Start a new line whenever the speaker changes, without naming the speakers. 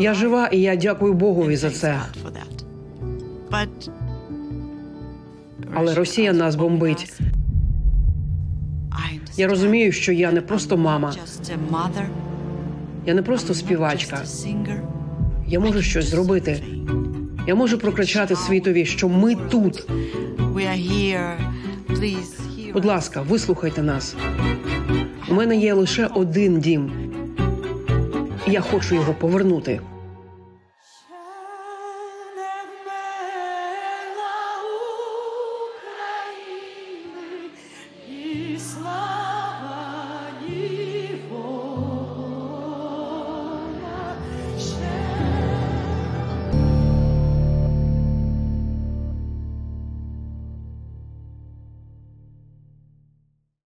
Я жива, і я дякую Богові за це. Але Росія нас бомбить. Я розумію, що я не просто мама, я не просто співачка. Я можу щось зробити. Я можу прокричати світові, що ми тут. Будь ласка, вислухайте нас. У мене є лише один дім. Я хочу його повернути. Слава